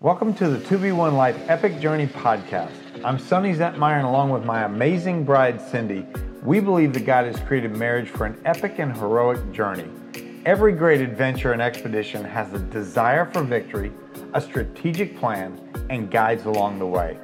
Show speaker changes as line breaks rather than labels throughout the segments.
Welcome to the 2B1 Life Epic Journey podcast. I'm Sonny Zentmeyer, and along with my amazing bride, Cindy, we believe that God has created marriage for an epic and heroic journey. Every great adventure and expedition has a desire for victory, a strategic plan, and guides along the way.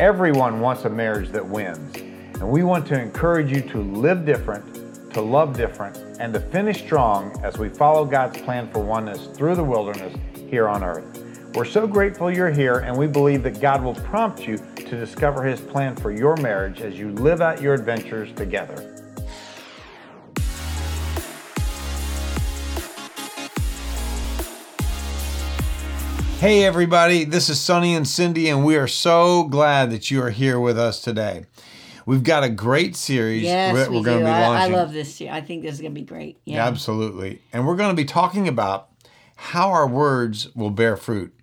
Everyone wants a marriage that wins, and we want to encourage you to live different, to love different, and to finish strong as we follow God's plan for oneness through the wilderness here on earth. We're so grateful you're here, and we believe that God will prompt you to discover His plan for your marriage as you live out your adventures together. Hey, everybody, this is Sonny and Cindy, and we are so glad that you are here with us today. We've got a great series
Yes,
that
we
we're going
do.
to be
I, I love this. year. I think this is going to be great. Yeah.
Absolutely. And we're going to be talking about how our words will bear fruit,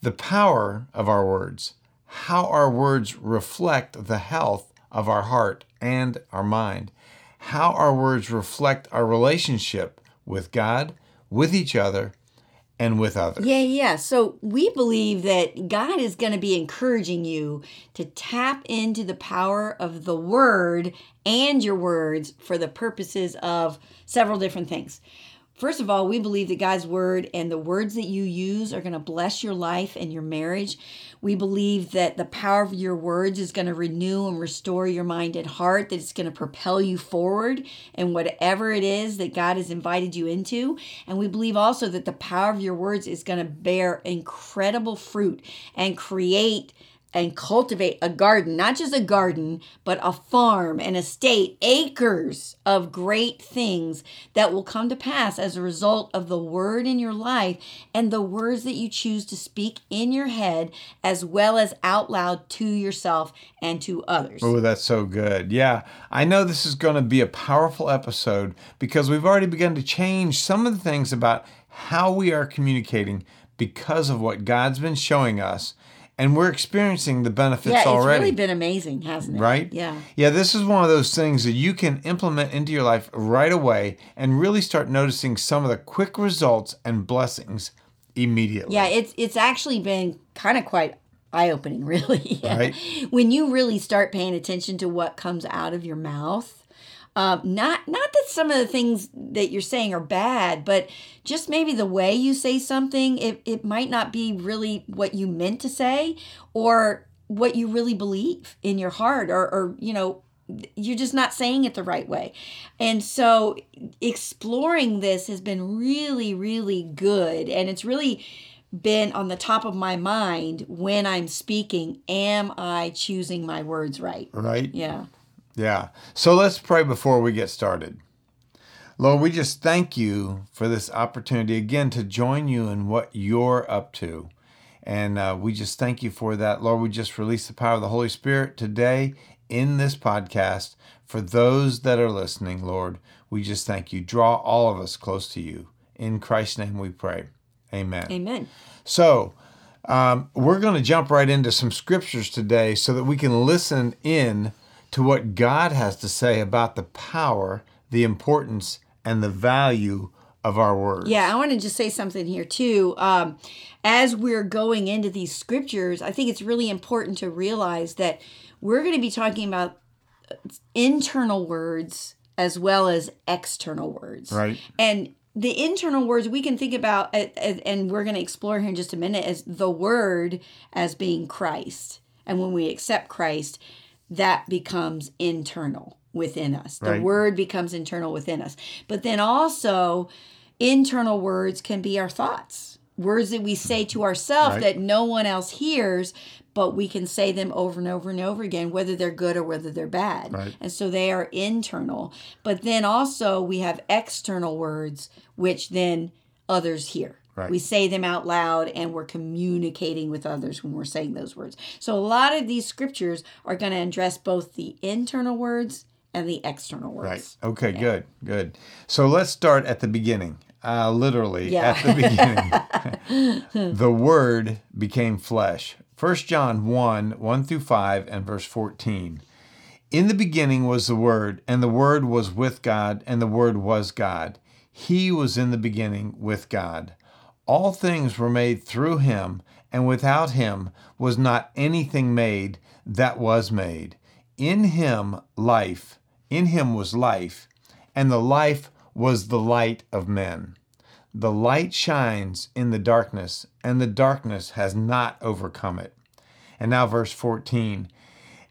the power of our words, how our words reflect the health of our heart and our mind, how our words reflect our relationship with God, with each other, and with others.
Yeah, yeah. So we believe that God is going to be encouraging you to tap into the power of the word and your words for the purposes of several different things. First of all, we believe that God's word and the words that you use are going to bless your life and your marriage. We believe that the power of your words is going to renew and restore your mind and heart, that it's going to propel you forward in whatever it is that God has invited you into. And we believe also that the power of your words is going to bear incredible fruit and create and cultivate a garden, not just a garden, but a farm, an estate, acres of great things that will come to pass as a result of the word in your life and the words that you choose to speak in your head as well as out loud to yourself and to others.
Oh, that's so good. Yeah, I know this is going to be a powerful episode because we've already begun to change some of the things about how we are communicating because of what God's been showing us. And we're experiencing the benefits
yeah, it's
already.
really been amazing, hasn't it?
right?
Yeah.
Yeah, this is one of those things that you can implement into your life right away and really start noticing some of the quick results and blessings immediately.
Yeah, it's it's actually been kind of quite eye opening, really.
Right.
When you really start paying attention to what comes out of your mouth. Um, not not that some of the things that you're saying are bad, but just maybe the way you say something, it, it might not be really what you meant to say or what you really believe in your heart or, or you know you're just not saying it the right way. And so exploring this has been really, really good. And it's really been on the top of my mind when I'm speaking. Am I choosing my words right?
Right?
Yeah.
Yeah. So let's pray before we get started. Lord, we just thank you for this opportunity again to join you in what you're up to. And uh, we just thank you for that. Lord, we just release the power of the Holy Spirit today in this podcast for those that are listening, Lord. We just thank you. Draw all of us close to you. In Christ's name we pray. Amen.
Amen.
So, um, we're going to jump right into some scriptures today so that we can listen in to what God has to say about the power, the importance, and the value of our words.
Yeah, I want to just say something here too. Um, as we're going into these scriptures, I think it's really important to realize that we're going to be talking about internal words as well as external words.
Right.
And the internal words we can think about, uh, uh, and we're going to explore here in just a minute, as the word as being Christ. And when we accept Christ, that becomes internal within us. The
Right.
word becomes internal within us. But then also, internal words can be our thoughts, words that we say to ourselves
Right.
that no one else hears, but we can say them over and over and over again, whether they're good or whether they're bad.
Right.
And so they are internal. But then also, we have external words, which then others hear.
Right.
We say them out loud and we're communicating with others when we're saying those words. So a lot of these scriptures are going to address both the internal words and the external words.
Right. Okay, good, good. So let's start at the beginning. Uh, literally,
Yeah.
at the beginning. the Word became flesh. 1 John 1 1 through 5 and verse 14. In the beginning was the Word, and the Word was with God, and the Word was God. He was in the beginning with God. All things were made through him, and without him was not anything made that was made. In him life, in him was life, and the life was the light of men. The light shines in the darkness, and the darkness has not overcome it. And now, verse 14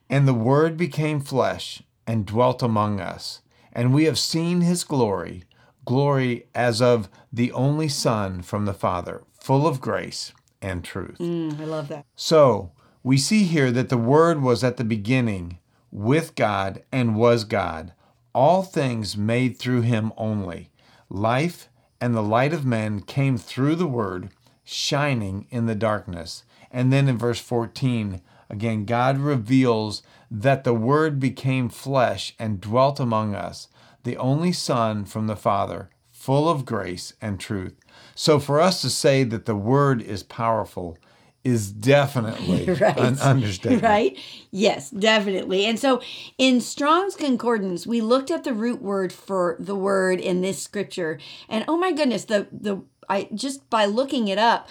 And the Word became flesh and dwelt among us, and we have seen his glory, glory as of the only Son from the Father, full of grace and truth.
Mm, I love that.
So, we see here that the Word was at the beginning with God and was God. All things made through him only. Life and the light of men came through the Word, shining in the darkness. And then in verse 14, again, God reveals that the Word became flesh and dwelt among us, the only Son from the Father, full of grace and truth. So for us to say that the Word is powerful is definitely
Right.
an understatement.
Right? Yes, definitely. And so in Strong's Concordance, we looked at the root word for the word in this scripture. And oh my goodness, the the I just by looking it up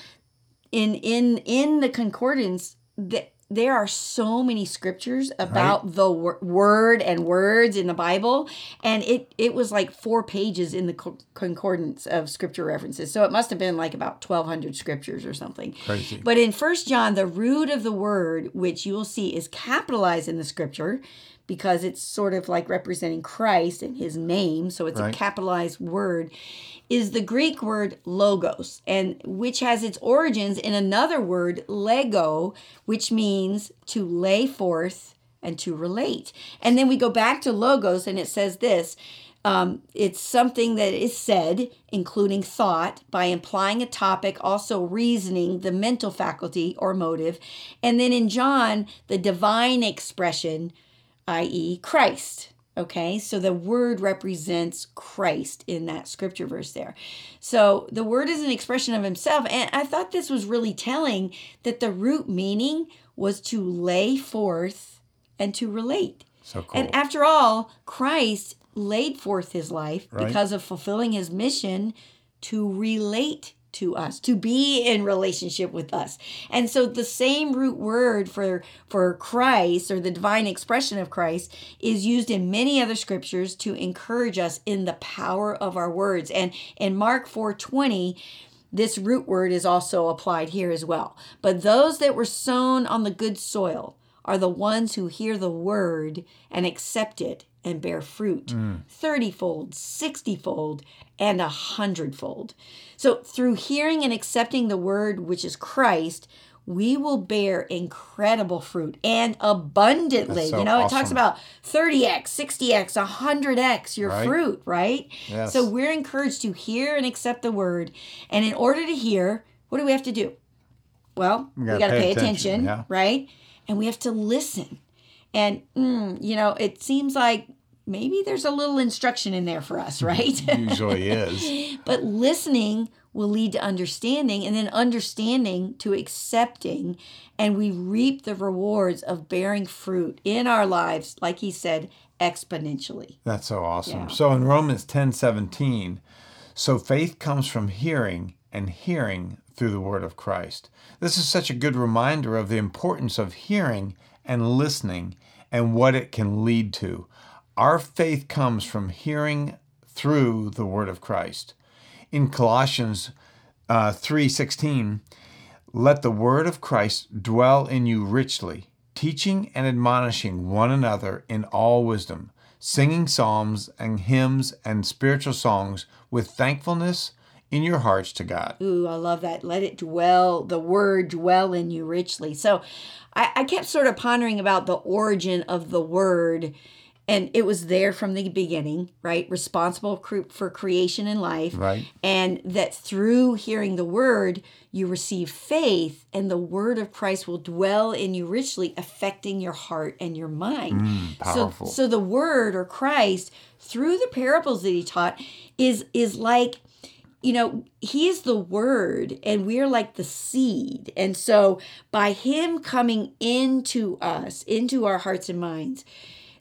in in in the concordance the, there are so many scriptures about the wor- word and words in the Bible, and it it was like four pages in the co- concordance of scripture references. So it must have been like about twelve hundred scriptures or something.
Crazy.
But in First John, the root of the word, which you will see is capitalized in the scripture, because it's sort of like representing Christ and His name, so it's
Right.
a capitalized word, is the Greek word logos, and which has its origins in another word, lego, which means to lay forth and to relate. And then we go back to logos, and it says this. Um, it's something that is said, including thought, by implying a topic, also reasoning, the mental faculty or motive. And then in John, the divine expression, i.e., Christ. Okay, so the word represents Christ in that scripture verse there. So the word is an expression of himself. And I thought this was really telling that the root meaning was to lay forth and to relate.
So cool.
And after all, Christ laid forth his life
Right.
because of fulfilling his mission to relate to us, to be in relationship with us. And so the same root word for for Christ or the divine expression of Christ is used in many other scriptures to encourage us in the power of our words. And in Mark 4:20, this root word is also applied here as well. But those that were sown on the good soil are the ones who hear the word and accept it and bear fruit mm. 30 fold, 60 fold, and a hundredfold. So, through hearing and accepting the word, which is Christ, we will bear incredible fruit and abundantly.
So
you know, it talks about 30x, 60x, 100x your
Right.
fruit, right?
Yes.
So, we're encouraged to hear and accept the word. And in order to hear, what do we have to do? Well, we, got to
pay
pay
attention,
attention,
yeah.
right? And we have to listen. And, mm, you know, it seems like maybe there's a little instruction in there for us, right?
Usually is.
but listening will lead to understanding, and then understanding to accepting, and we reap the rewards of bearing fruit in our lives, like he said, exponentially.
That's so awesome.
Yeah.
So in Romans 10 17, so faith comes from hearing, and hearing through the word of Christ. This is such a good reminder of the importance of hearing and listening and what it can lead to. Our faith comes from hearing through the word of Christ. In Colossians uh, 3:16, let the word of Christ dwell in you richly, teaching and admonishing one another in all wisdom, singing psalms and hymns and spiritual songs with thankfulness in your hearts to God.
Ooh, I love that. Let it dwell, the word dwell in you richly. So I, I kept sort of pondering about the origin of the word. And it was there from the beginning, right? Responsible for creation and life.
Right.
And that through hearing the word, you receive faith, and the word of Christ will dwell in you richly, affecting your heart and your mind.
Mm, powerful.
So, so the word or Christ, through the parables that he taught, is is like you know, he is the word and we're like the seed. And so by him coming into us, into our hearts and minds,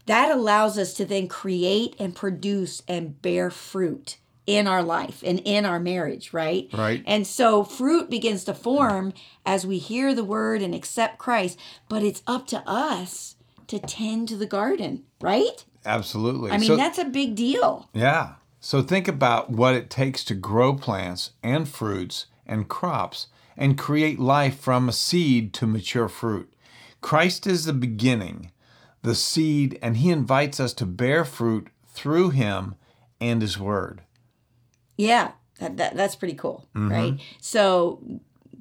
that allows us to then create and produce and bear fruit in our life and in our marriage, right?
Right.
And so fruit begins to form as we hear the word and accept Christ, but it's up to us to tend to the garden, right?
Absolutely.
I mean,
So-
that's a big deal.
Yeah. So think about what it takes to grow plants and fruits and crops and create life from a seed to mature fruit. Christ is the beginning, the seed, and he invites us to bear fruit through him and his word.
Yeah, that, that that's pretty cool,
Mm-hmm.
right? So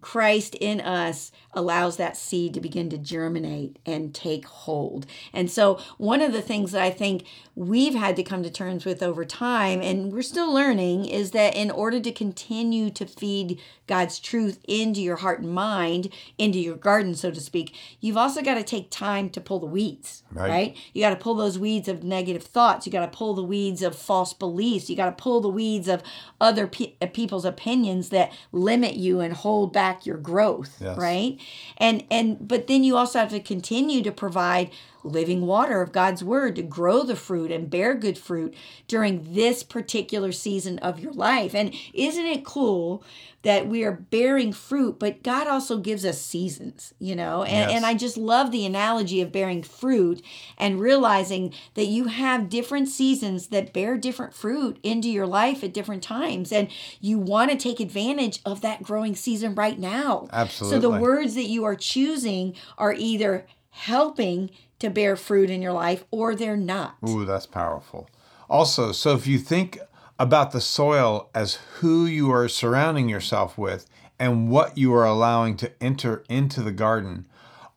Christ in us allows that seed to begin to germinate and take hold. And so one of the things that I think we've had to come to terms with over time and we're still learning is that in order to continue to feed God's truth into your heart and mind, into your garden so to speak, you've also got to take time to pull the weeds,
Right.
right? You got to pull those weeds of negative thoughts. You got to pull the weeds of false beliefs. You got to pull the weeds of other pe- people's opinions that limit you and hold back your growth,
Yes.
right? And and but then you also have to continue to provide living water of God's word to grow the fruit and bear good fruit during this particular season of your life. And isn't it cool that we are bearing fruit, but God also gives us seasons, you know? And,
Yes.
and I just love the analogy of bearing fruit and realizing that you have different seasons that bear different fruit into your life at different times. And you want to take advantage of that growing season right now. Absolutely. So the words that you are choosing are either helping to bear fruit in your life or they're not.
Ooh, that's powerful. Also, so if you think about the soil as who you are surrounding yourself with and what you are allowing to enter into the garden,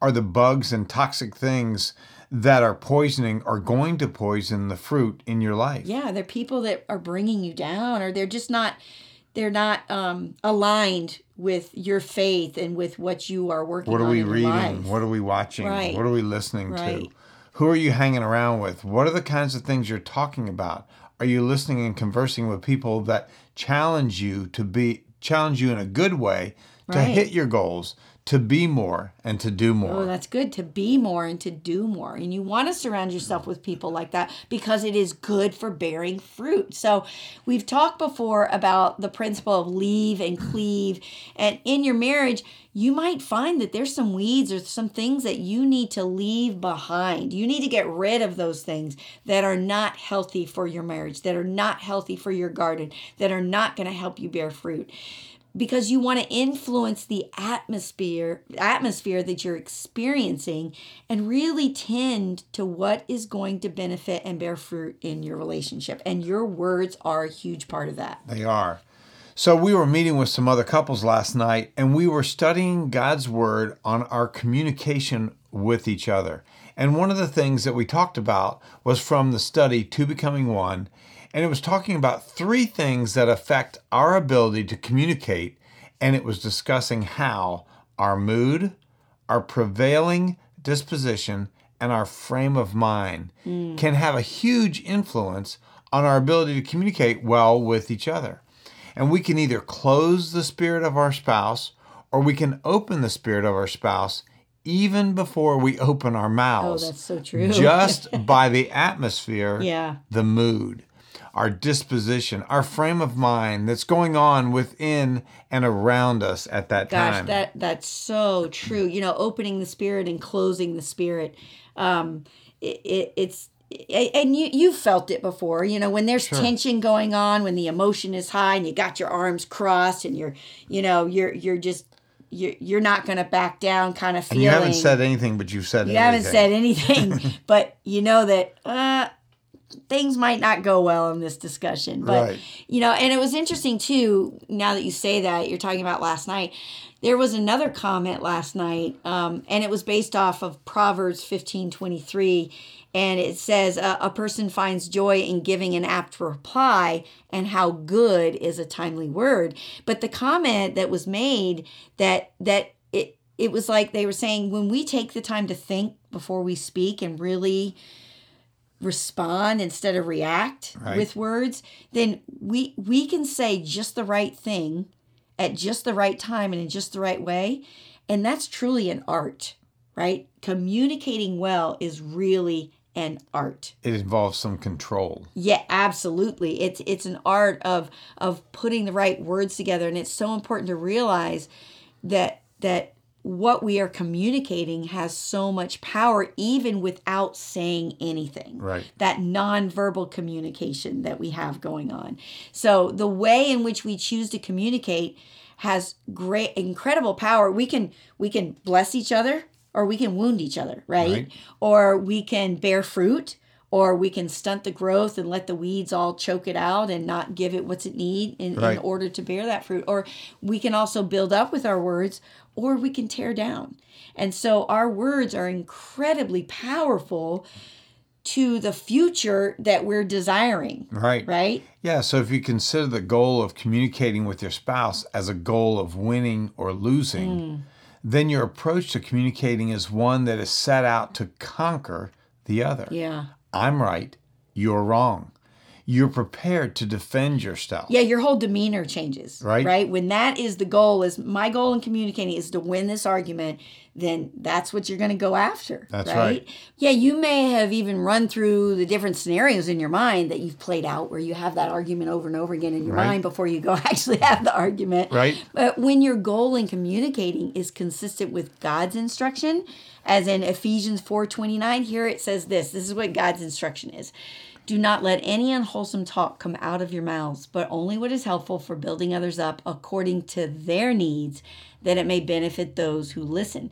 are the bugs and toxic things that are poisoning or going to poison the fruit in your life.
Yeah, they're people that are bringing you down or they're just not they're not um, aligned with your faith and with what you are working
What are we
in
reading?
life.
What are we watching?
Right.
What are we listening
Right.
to? Who are you hanging around with? What are the kinds of things you're talking about? Are you listening and conversing with people that challenge you to be challenge you in a good way to
Right.
hit your goals, to be more and to do more?
Oh, that's good to be more and to do more. And you want to surround yourself with people like that because it is good for bearing fruit. So, we've talked before about the principle of leave and cleave. And in your marriage, you might find that there's some weeds or some things that you need to leave behind. You need to get rid of those things that are not healthy for your marriage, that are not healthy for your garden, that are not going to help you bear fruit because you want to influence the atmosphere atmosphere that you're experiencing and really tend to what is going to benefit and bear fruit in your relationship and your words are a huge part of that
They are. So we were meeting with some other couples last night and we were studying God's word on our communication with each other. And one of the things that we talked about was from the study to Becoming One, and it was talking about three things that affect our ability to communicate, and it was discussing how our mood, our prevailing disposition, and our frame of mind hmm. can have a huge influence on our ability to communicate well with each other. And we can either close the spirit of our spouse or we can open the spirit of our spouse even before we open our
oh,
mouths.
oh that's so true
just by the atmosphere,
yeah
the mood, our disposition, our frame of mind that's going on within and around us at that
gosh
time.
Gosh, that that's so true you know opening the spirit and closing the spirit um it, it it's and you you felt it before you know when there's tension going on when the emotion is high and you got your arms crossed and you're you know you're you're just you're, you're not going to back down kind of feeling and
you haven't said anything, but you've said
you
everything.
haven't said anything but you know that uh things might not go well in this discussion but
Right.
you know and it was interesting too now that you say that you're talking about last night there was another comment last night um, and it was based off of proverbs 15 23 and it says uh, a person finds joy in giving an apt reply and how good is a timely word but the comment that was made that that it it was like they were saying when we take the time to think before we speak and really respond instead of react
Right.
with words then we we can say just the right thing at just the right time and in just the right way and that's truly an art right communicating well is really an art.
It involves some control.
Yeah, absolutely. It's it's an art of of putting the right words together and it's so important to realize that that what we are communicating has so much power even without saying anything.
Right.
That nonverbal communication that we have going on. So the way in which we choose to communicate has great incredible power. We can we can bless each other or we can wound each other, right?
Right.
Or we can bear fruit or we can stunt the growth and let the weeds all choke it out and not give it what's it need in,
Right.
in order to bear that fruit. Or we can also build up with our words or we can tear down. And so our words are incredibly powerful to the future that we're desiring,
Right.
right?
Yeah, so if you consider the goal of communicating with your spouse as a goal of winning or losing, hmm. then your approach to communicating is one that is set out to conquer the other.
Yeah.
I'm right, you're wrong. You're prepared to defend yourself.
Yeah, your whole demeanor changes.
Right.
Right. When that is the goal, is my goal in communicating is to win this argument, then that's what you're going to go after.
That's right.
Yeah, you may have even run through the different scenarios in your mind that you've played out where you have that argument over and over again in your
Right.
mind before you go actually have the argument.
Right.
But when your goal in communicating is consistent with God's instruction, as in Ephesians 4:29, here it says this. This is what God's instruction is. Do not let any unwholesome talk come out of your mouths, but only what is helpful for building others up according to their needs, that it may benefit those who listen.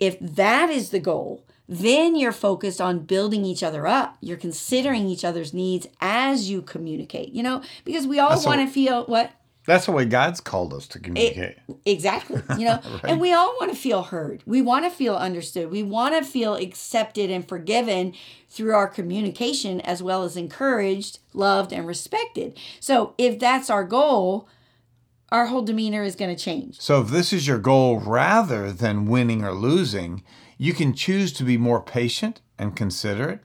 If that is the goal, then you're focused on building each other up. You're considering each other's needs as you communicate, you know, because we all want to feel what?
That's the way God's called us to communicate.
Exactly. You know, and we all want to feel heard. We want to feel understood. We want to feel accepted and forgiven through our communication as well as encouraged, loved, and respected. So if that's our goal, our whole demeanor is going to change.
So if this is your goal rather than winning or losing, you can choose to be more patient and considerate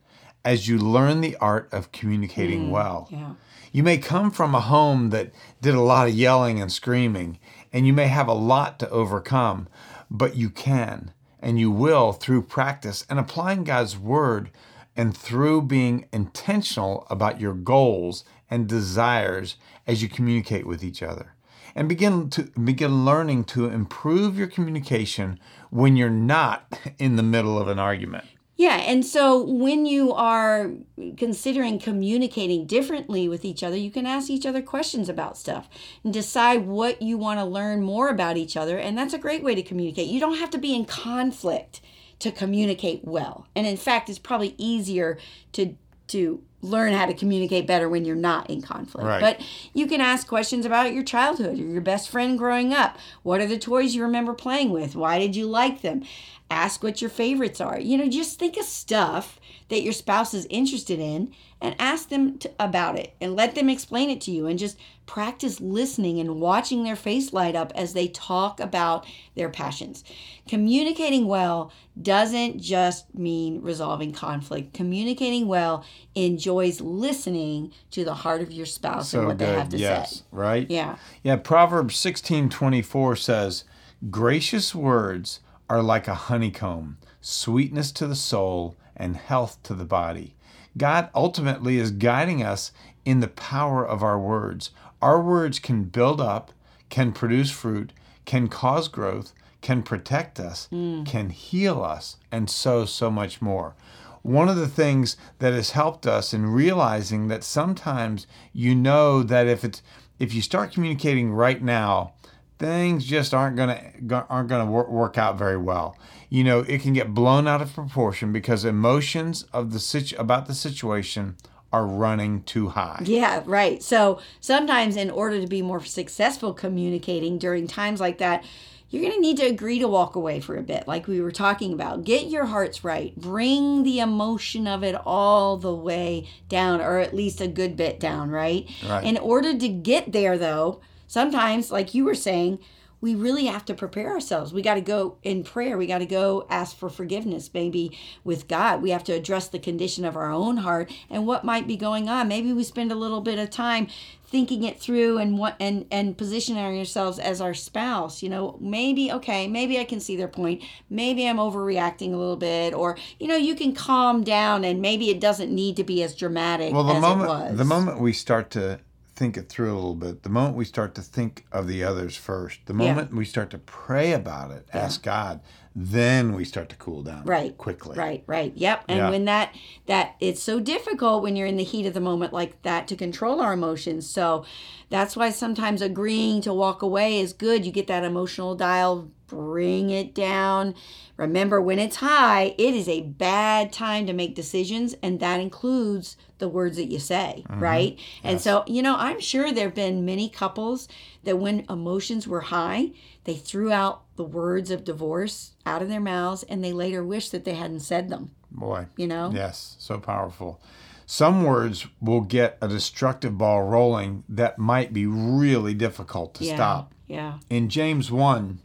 as you learn the art of communicating mm, well.
Yeah.
You may come from a home that did a lot of yelling and screaming, and you may have a lot to overcome, but you can and you will through practice and applying God's word and through being intentional about your goals and desires as you communicate with each other. And begin to begin learning to improve your communication when you're not in the middle of an argument.
Yeah, and so when you are considering communicating differently with each other, you can ask each other questions about stuff and decide what you want to learn more about each other. And that's a great way to communicate. You don't have to be in conflict to communicate well. And in fact, it's probably easier to to learn how to communicate better when you're not in conflict.
Right.
But you can ask questions about your childhood or your best friend growing up. What are the toys you remember playing with? Why did you like them? Ask what your favorites are. You know, just think of stuff that your spouse is interested in and ask them to, about it and let them explain it to you and just practice listening and watching their face light up as they talk about their passions. Communicating well doesn't just mean resolving conflict. Communicating well enjoys listening to the heart of your spouse and
So
what they have to
Yes.
say.
Right?
Yeah.
Yeah, Proverbs 16:24 says, "Gracious words are like a honeycomb, sweetness to the soul and health to the body." God ultimately is guiding us in the power of our words. Our words can build up, can produce fruit, can cause growth, can protect us, mm. can heal us, and so so much more. One of the things that has helped us in realizing that sometimes you know that if it's if you start communicating right now, things just aren't gonna aren't gonna work, work out very well. You know, it can get blown out of proportion because emotions of the situ- about the situation are running too high.
Yeah, right. So sometimes, in order to be more successful communicating during times like that, you're going to need to agree to walk away for a bit, like we were talking about. Get your hearts right. Bring the emotion of it all the way down, or at least a good bit down, right?
Right.
In order to get there, though, sometimes, like you were saying, we really have to prepare ourselves. We got to go in prayer. We got to go ask for forgiveness, maybe with God. We have to address the condition of our own heart and what might be going on. Maybe we spend a little bit of time thinking it through and what and and positioning ourselves as our spouse you know maybe okay maybe i can see their point maybe i'm overreacting a little bit or you know you can calm down and maybe it doesn't need to be as dramatic
Well, the
as
moment
it was
the moment we start to think it through a little bit, the moment we start to think of the others first, the
Yeah.
moment we start to pray about it, ask God, then we start to cool down
right.
quickly.
right right. Yep. And
Yeah.
when that that it's so difficult when you're in the heat of the moment like that to control our emotions. So that's why sometimes agreeing to walk away is good. You get that emotional dial bring it down. Remember when it's high it is a bad time to make decisions and that includes the words that you say mm-hmm. right? And so you know i'm sure there have been many couples that when emotions were high they threw out the words of divorce out of their mouths and they later wish that they hadn't said them
Boy.
you know
Yes, so powerful. Some words will get a destructive ball rolling that might be really difficult to
yeah
stop.
yeah
In James 1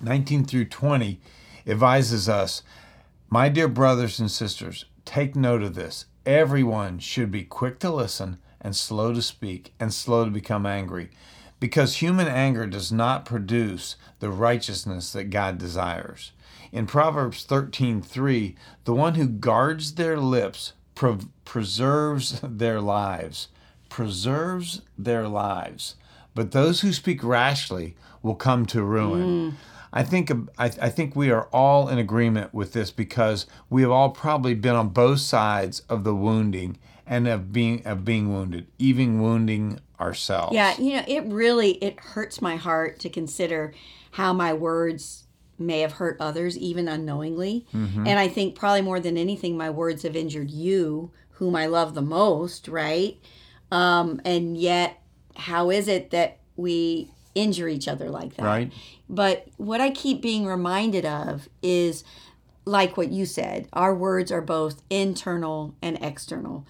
19 through 20, advises us, My dear brothers and sisters, take note of this. Everyone should be quick to listen and slow to speak and slow to become angry, because human anger does not produce the righteousness that God desires. In Proverbs 13:3, the one who guards their lips pre- preserves their lives. Preserves their lives. But those who speak rashly will come to ruin. Mm. I think I, I think we are all in agreement with this because we have all probably been on both sides of the wounding and of being of being wounded, even wounding ourselves.
Yeah, you know, it really it hurts my heart to consider how my words may have hurt others even unknowingly.
Mm-hmm.
And I think probably more than anything my words have injured you, whom I love the most, right? Um and yet how is it that we injure each other like that?
Right.
But what I keep being reminded of is like what you said, our words are both internal and external.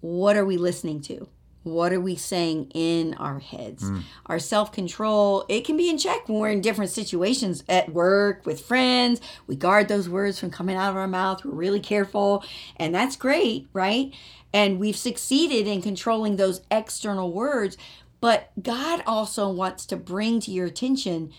What are we listening to? What are we saying in our heads? Mm. Our self control, it can be in check when we're in different situations at work, with friends. We guard those words from coming out of our mouth. We're really careful. And that's great, right? And we've succeeded in controlling those external words. But God also wants to bring to your attention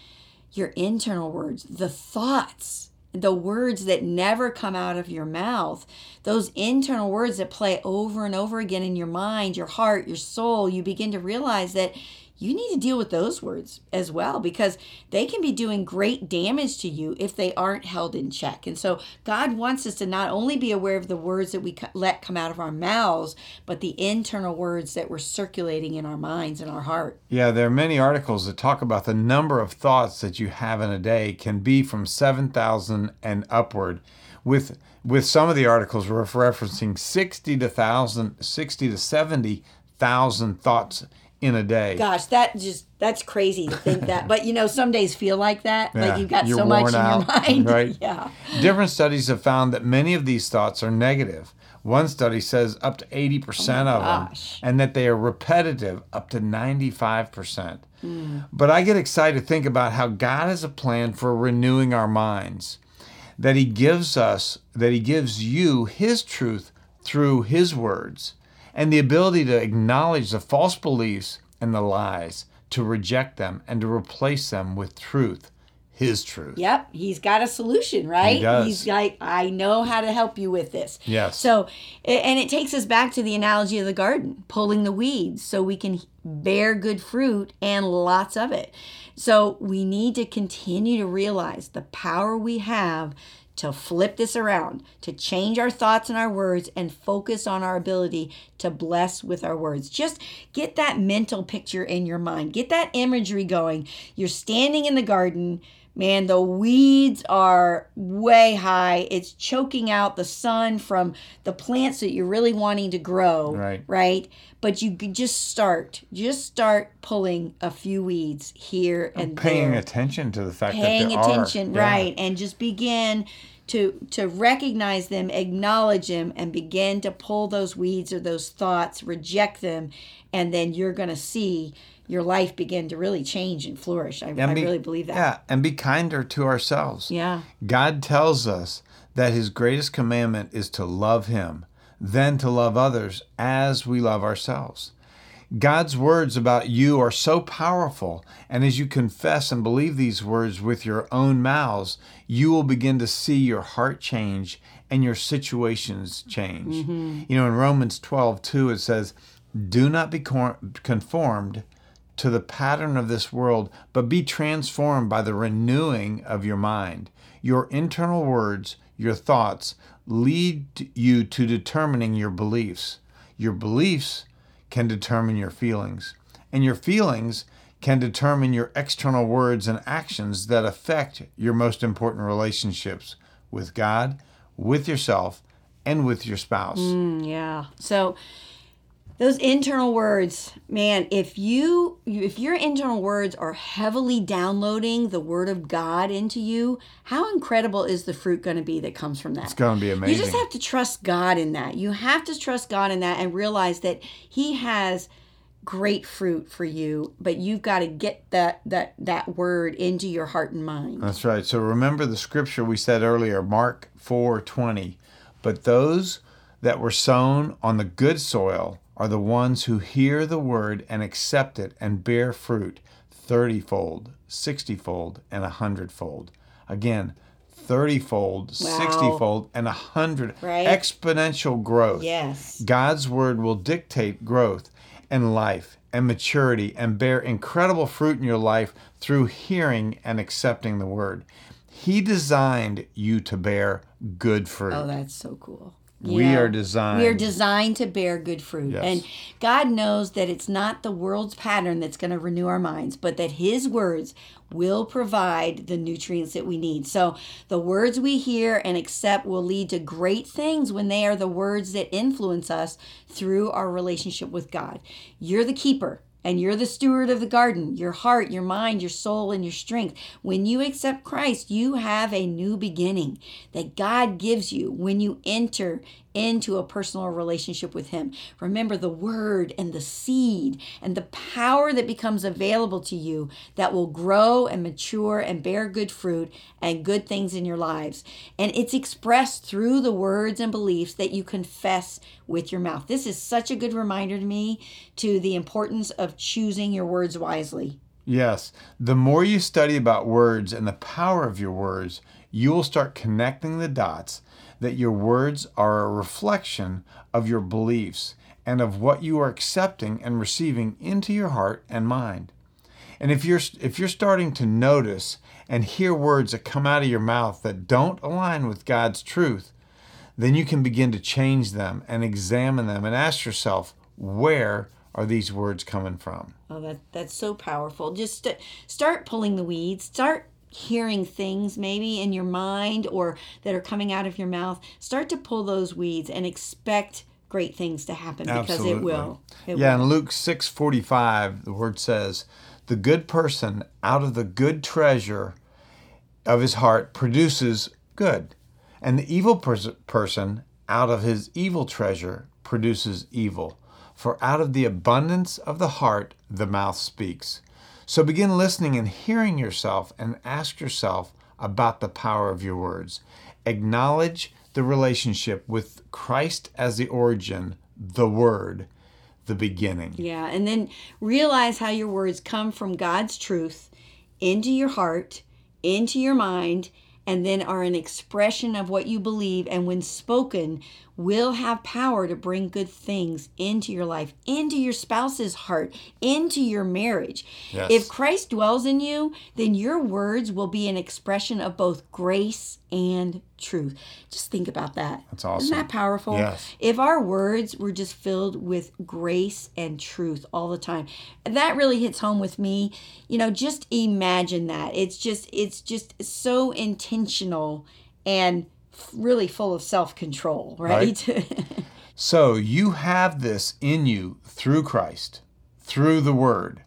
your internal words, the thoughts, the words that never come out of your mouth, those internal words that play over and over again in your mind, your heart, your soul, you begin to realize that you need to deal with those words as well because they can be doing great damage to you if they aren't held in check. And so God wants us to not only be aware of the words that we let come out of our mouths, but the internal words that we're circulating in our minds and our heart.
Yeah, there are many articles that talk about the number of thoughts that you have in a day can be from 7,000 and upward. With with some of the articles ref- referencing 60 to 1000 60 to 70,000 thoughts in a day.
Gosh, that just that's crazy to think that. But you know, some days feel like that.
Yeah,
like you've got so much
worn
in your mind.
right?
Yeah.
Different studies have found that many of these thoughts are negative. One study says up to 80% of them, and that they are repetitive up to 95%. Hmm. But I get excited to think about how God has a plan for renewing our minds, that He gives us, that He gives you His truth through His words, and the ability to acknowledge the false beliefs and the lies, to reject them, and to replace them with truth, His truth.
Yep, he's got a solution, right?
He does.
He's like, I know how to help you with this.
Yes.
So, and it takes us back to the analogy of the garden, pulling the weeds so we can bear good fruit and lots of it. So, we need to continue to realize the power we have to flip this around, to change our thoughts and our words, and focus on our ability to bless with our words. Just get that mental picture in your mind, get that imagery going. You're standing in the garden. Man, the weeds are way high. It's choking out the sun from the plants that you're really wanting to grow.
Right.
Right. But you could just start, just start pulling a few weeds here and
Paying
there
attention to the fact
paying
that there
attention
are. Yeah.
right and just begin to to recognize them acknowledge them and begin to pull those weeds or those thoughts reject them and then you're going to see your life begin to really change and flourish i, I
And be-
really believe that
Yeah, and be kinder to ourselves.
yeah
God tells us that his greatest commandment is to love him, then to love others as we love ourselves. God's words about you are so powerful, and as you confess and believe these words with your own mouths, you will begin to see your heart change and your situations change. Mm-hmm. You know, in Romans 12, 2, it says, Do not be conformed to the pattern of this world, but be transformed by the renewing of your mind. Your internal words, your thoughts, lead you to determining your beliefs. Your beliefs can determine your feelings, and your feelings can determine your external words and actions that affect your most important relationships with God, with yourself, and with your spouse.
Mm, yeah. So those internal words, man, if you if your internal words are heavily downloading the word of God into you, how incredible is the fruit going to be that comes from that?
It's going to be amazing.
You just have to trust God in that. You have to trust God in that and realize that he has great fruit for you, but you've got to get that that that word into your heart and mind.
That's right. So remember the scripture we said earlier, Mark 4:20. But those that were sown on the good soil are the ones who hear the word and accept it and bear fruit 30-fold, 60-fold, and a hundredfold. Again, 30-fold, 60-fold, and a hundred
Right.
exponential growth.
Yes.
God's word will dictate growth and life and maturity and bear incredible fruit in your life through hearing and accepting the word. He designed you to bear good fruit.
Oh, that's so cool.
We
Yeah.
are designed.
We are designed to bear good fruit.
Yes.
And God knows that it's not the world's pattern that's going to renew our minds, but that His words will provide the nutrients that we need. So the words we hear and accept will lead to great things when they are the words that influence us through our relationship with God. You're the keeper. And you're the steward of the garden, your heart, your mind, your soul, and your strength. When you accept Christ, you have a new beginning that God gives you when you enter into a personal relationship with Him. Remember the word and the seed and the power that becomes available to you that will grow and mature and bear good fruit and good things in your lives. And it's expressed through the words and beliefs that you confess with your mouth. This is such a good reminder to me to the importance of choosing your words wisely.
Yes. The more you study about words and the power of your words, you will start connecting the dots that your words are a reflection of your beliefs and of what you are accepting and receiving into your heart and mind. And if you're if you're starting to notice and hear words that come out of your mouth that don't align with God's truth, then you can begin to change them and examine them and ask yourself, where are these words coming from?
Oh, that that's so powerful. Just st- start pulling the weeds. Start hearing things maybe in your mind or that are coming out of your mouth. Start to pull those weeds and expect great things to happen because it will. It
yeah,
will.
in Luke 6:45, the word says, "The good person out of the good treasure of his heart produces good, and the evil pers- person out of his evil treasure produces evil. For out of the abundance of the heart the mouth speaks." So begin listening and hearing yourself and ask yourself about the power of your words. Acknowledge the relationship with Christ as the origin, the word, the beginning.
Yeah, and then realize how your words come from God's truth into your heart, into your mind, and then are an expression of what you believe and when spoken will have power to bring good things into your life, into your spouse's heart, into your marriage.
Yes.
If Christ dwells in you, then your words will be an expression of both grace and truth. Just think about that.
That's awesome.
Isn't that powerful?
Yes.
If our words were just filled with grace and truth all the time, that really hits home with me. You know, just imagine that. It's just it's just so intentional and really full of self-control, right?
So you have this in you through Christ, through the Word.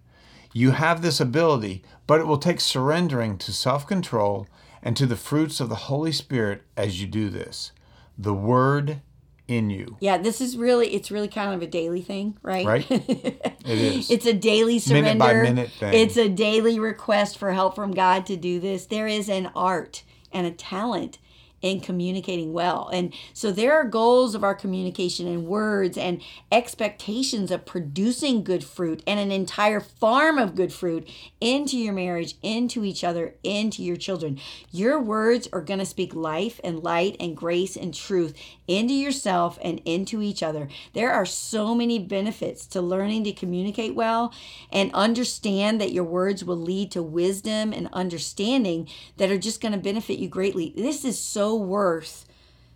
You have this ability, but it will take surrendering to self control and to the fruits of the Holy Spirit as you do this. The Word in you,
yeah, this is really it's really kind of a daily thing, right?
right? it is.
It's a daily surrender.
Minute by minute thing.
It's a daily request for help from God to do this. There is an art and a talent in communicating well. And so there are goals of our communication and words and expectations of producing good fruit and an entire farm of good fruit into your marriage, into each other, into your children. Your words are going to speak life and light and grace and truth into yourself and into each other. There are so many benefits to learning to communicate well and understand that your words will lead to wisdom and understanding that are just going to benefit you greatly. This is so worth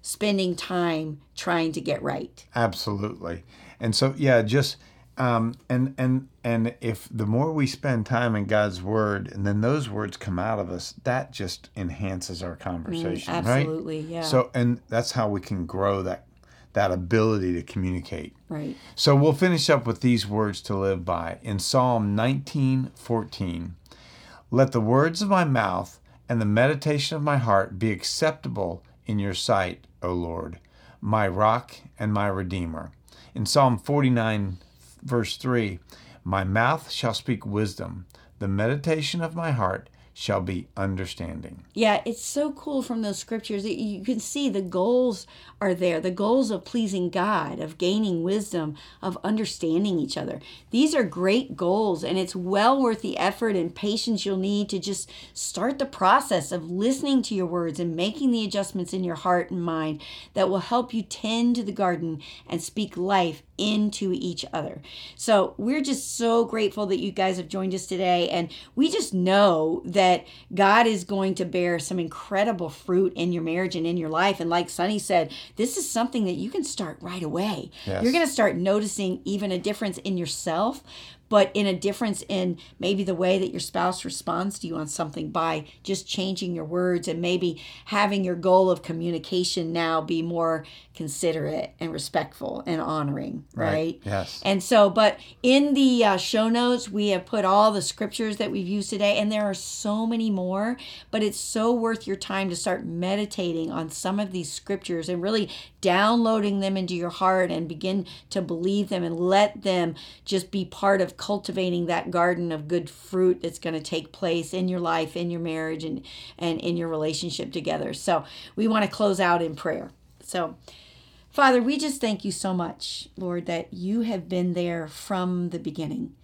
spending time trying to get right.
Absolutely. And so yeah, just um, and and and if the more we spend time in God's word and then those words come out of us, that just enhances our conversation,
mm, absolutely,
right?
yeah.
So and that's how we can grow that that ability to communicate.
Right.
So we'll finish up with these words to live by. In Psalm 19:14, let the words of my mouth and the meditation of my heart be acceptable in your sight, O Lord, my rock and my redeemer. In Psalm 49 verse 3, my mouth shall speak wisdom, the meditation of my heart shall be understanding.
Yeah, it's so cool from those scriptures. that You can see the goals are there the goals of pleasing God, of gaining wisdom, of understanding each other. These are great goals, and it's well worth the effort and patience you'll need to just start the process of listening to your words and making the adjustments in your heart and mind that will help you tend to the garden and speak life into each other. So, we're just so grateful that you guys have joined us today. And we just know that God is going to bear some incredible fruit in your marriage and in your life. And like Sonny said, this is something that you can start right away.
Yes.
You're going to start noticing even a difference in yourself, but in a difference in maybe the way that your spouse responds to you on something by just changing your words and maybe having your goal of communication now be more considerate and respectful and honoring, right? right?
Yes.
And so, but in the uh, show notes, we have put all the scriptures that we've used today, and there are so many more, but it's so worth your time to start meditating on some of these scriptures and really downloading them into your heart and begin to believe them and let them just be part of cultivating that garden of good fruit that's going to take place in your life, in your marriage, and, and in your relationship together. So we want to close out in prayer. So, Father, we just thank you so much, Lord, that you have been there from the beginning,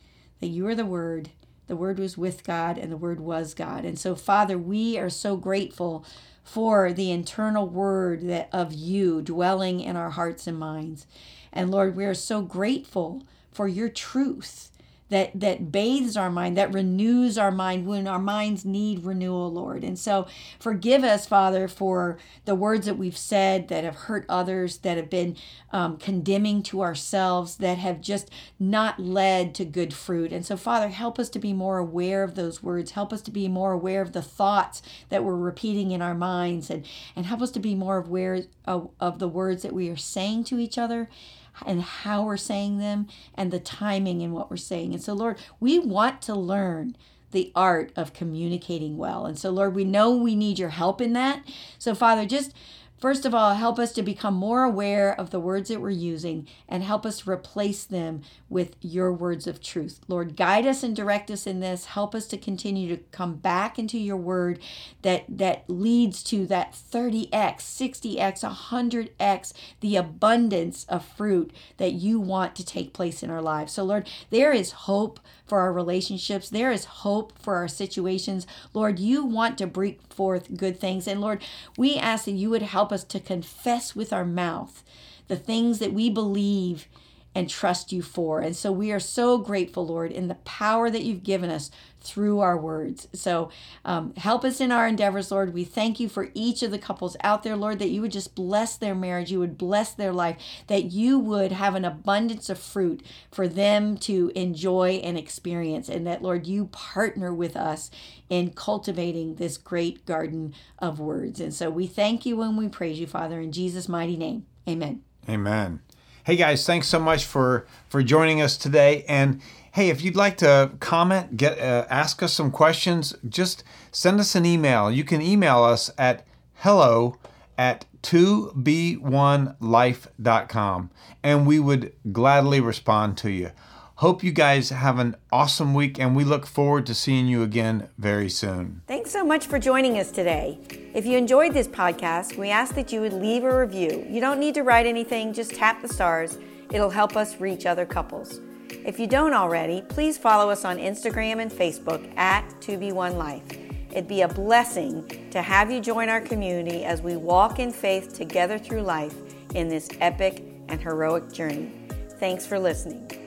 that you are the Word. The Word was with God, and the Word was God. And so, Father, we are so grateful for the internal Word that of you dwelling in our hearts and minds. And Lord, we are so grateful for your truth that that bathes our mind, that renews our mind when our minds need renewal, Lord. And so forgive us, Father, for the words that we've said that have hurt others, that have been um, condemning to ourselves, that have just not led to good fruit. And so, Father, help us to be more aware of those words. Help us to be more aware of the thoughts that we're repeating in our minds, and and help us to be more aware of, of the words that we are saying to each other and how we're saying them and the timing in what we're saying. And so, Lord, we want to learn the art of communicating well. And so, Lord, we know we need your help in that. So, Father, just First of all, help us to become more aware of the words that we're using and help us replace them with your words of truth. Lord, guide us and direct us in this. Help us to continue to come back into your word that that leads to that 30x, 60x, 100x, the abundance of fruit that you want to take place in our lives. So Lord, there is hope for our relationships. There is hope for our situations. Lord, you want to bring forth good things. And Lord, we ask that you would help us to confess with our mouth the things that we believe and trust you for. And so we are so grateful, Lord, in the power that you've given us through our words. So um, help us in our endeavors, Lord. We thank you for each of the couples out there, Lord, that you would just bless their marriage, you would bless their life, that you would have an abundance of fruit for them to enjoy and experience, and that, Lord, you partner with us in cultivating this great garden of words. And so we thank you and we praise you, Father, in Jesus' mighty name. Amen.
Amen. Hey guys, thanks so much for for joining us today and hey, if you'd like to comment, get uh, ask us some questions, just send us an email. You can email us at hello at 2b1life.com and we would gladly respond to you. Hope you guys have an awesome week, and we look forward to seeing you again very soon.
Thanks so much for joining us today. If you enjoyed this podcast, we ask that you would leave a review. You don't need to write anything, just tap the stars. It'll help us reach other couples. If you don't already, please follow us on Instagram and Facebook at 2B1 Life. It'd be a blessing to have you join our community as we walk in faith together through life in this epic and heroic journey. Thanks for listening.